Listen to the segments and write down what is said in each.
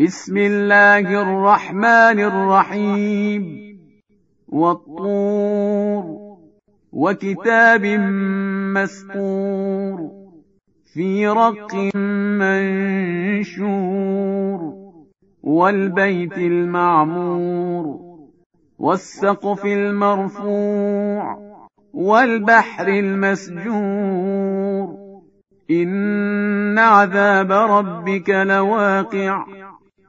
بسم الله الرحمن الرحيم. والطور. وكتاب مسطور. في رق منشور. والبيت المعمور. والسقف المرفوع. والبحر المسجور. إن عذاب ربك لواقع.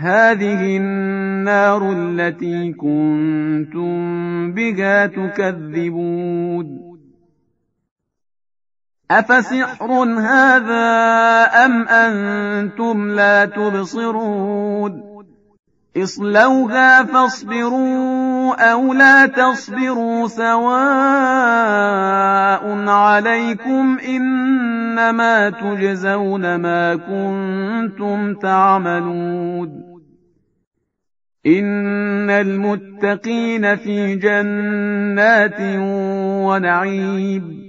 هذه النار التي كنتم بها تكذبون. أفسحر هذا أم أنتم لا تبصرون؟ اصلوها فاصبروا أو لا تصبروا سواء عليكم إنما تجزون ما كنتم تعملون. ان المتقين في جنات ونعيم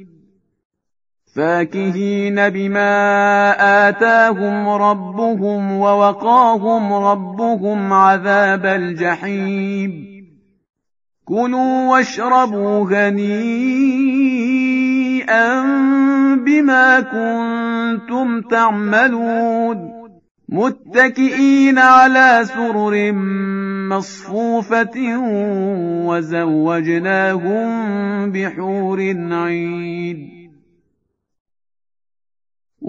فاكهين بما آتاهم ربهم ووقاهم ربهم عذاب الجحيم كلوا واشربوا هنيئا بما كنتم تعملون متكئين على سرر مصفوفة وزوجناهم بحور عين.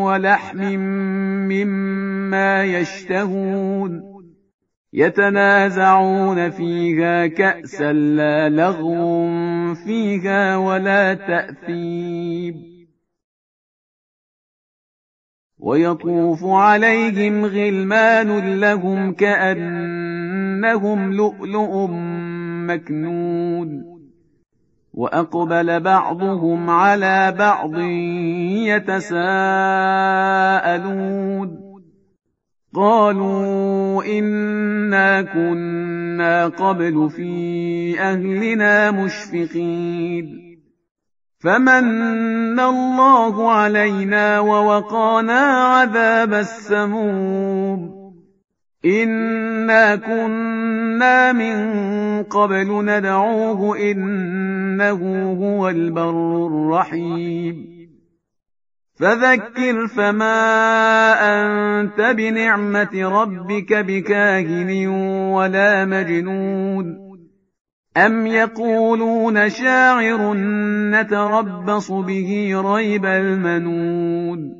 ولحم مما يشتهون. يتنازعون فيها كأسا لا لغو فيها ولا تأثيب. ويطوف عليهم غلمان لهم كأنهم لؤلؤ مكنون. وأقبل بعضهم على بعض يتساءلون. قالوا إنا كنا قبل في أهلنا مشفقين. فمن الله علينا ووقانا عذاب السموم. إنا كنا من قبل ندعوه إنه هو البر الرحيم. فذكر فما أنت بنعمة ربك بكاهن ولا مجنون. أم يقولون شاعر نتربص به ريب المنون.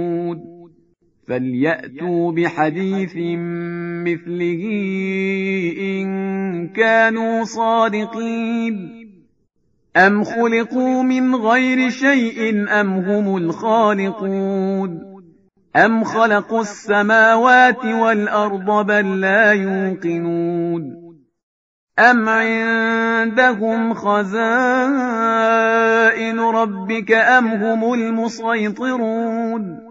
فليأتوا بحديث مثله إن كانوا صادقين. أم خلقوا من غير شيء أم هم الخالقون؟ أم خلقوا السماوات والأرض بل لا يوقنون؟ أم عندهم خزائن ربك أم هم المسيطرون؟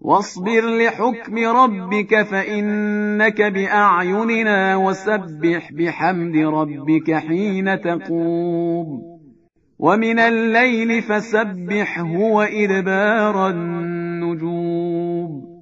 واصبر لحكم ربك فإنك بأعيننا وسبح بحمد ربك حين تقوم. ومن الليل فسبحه وإدبار النجوم.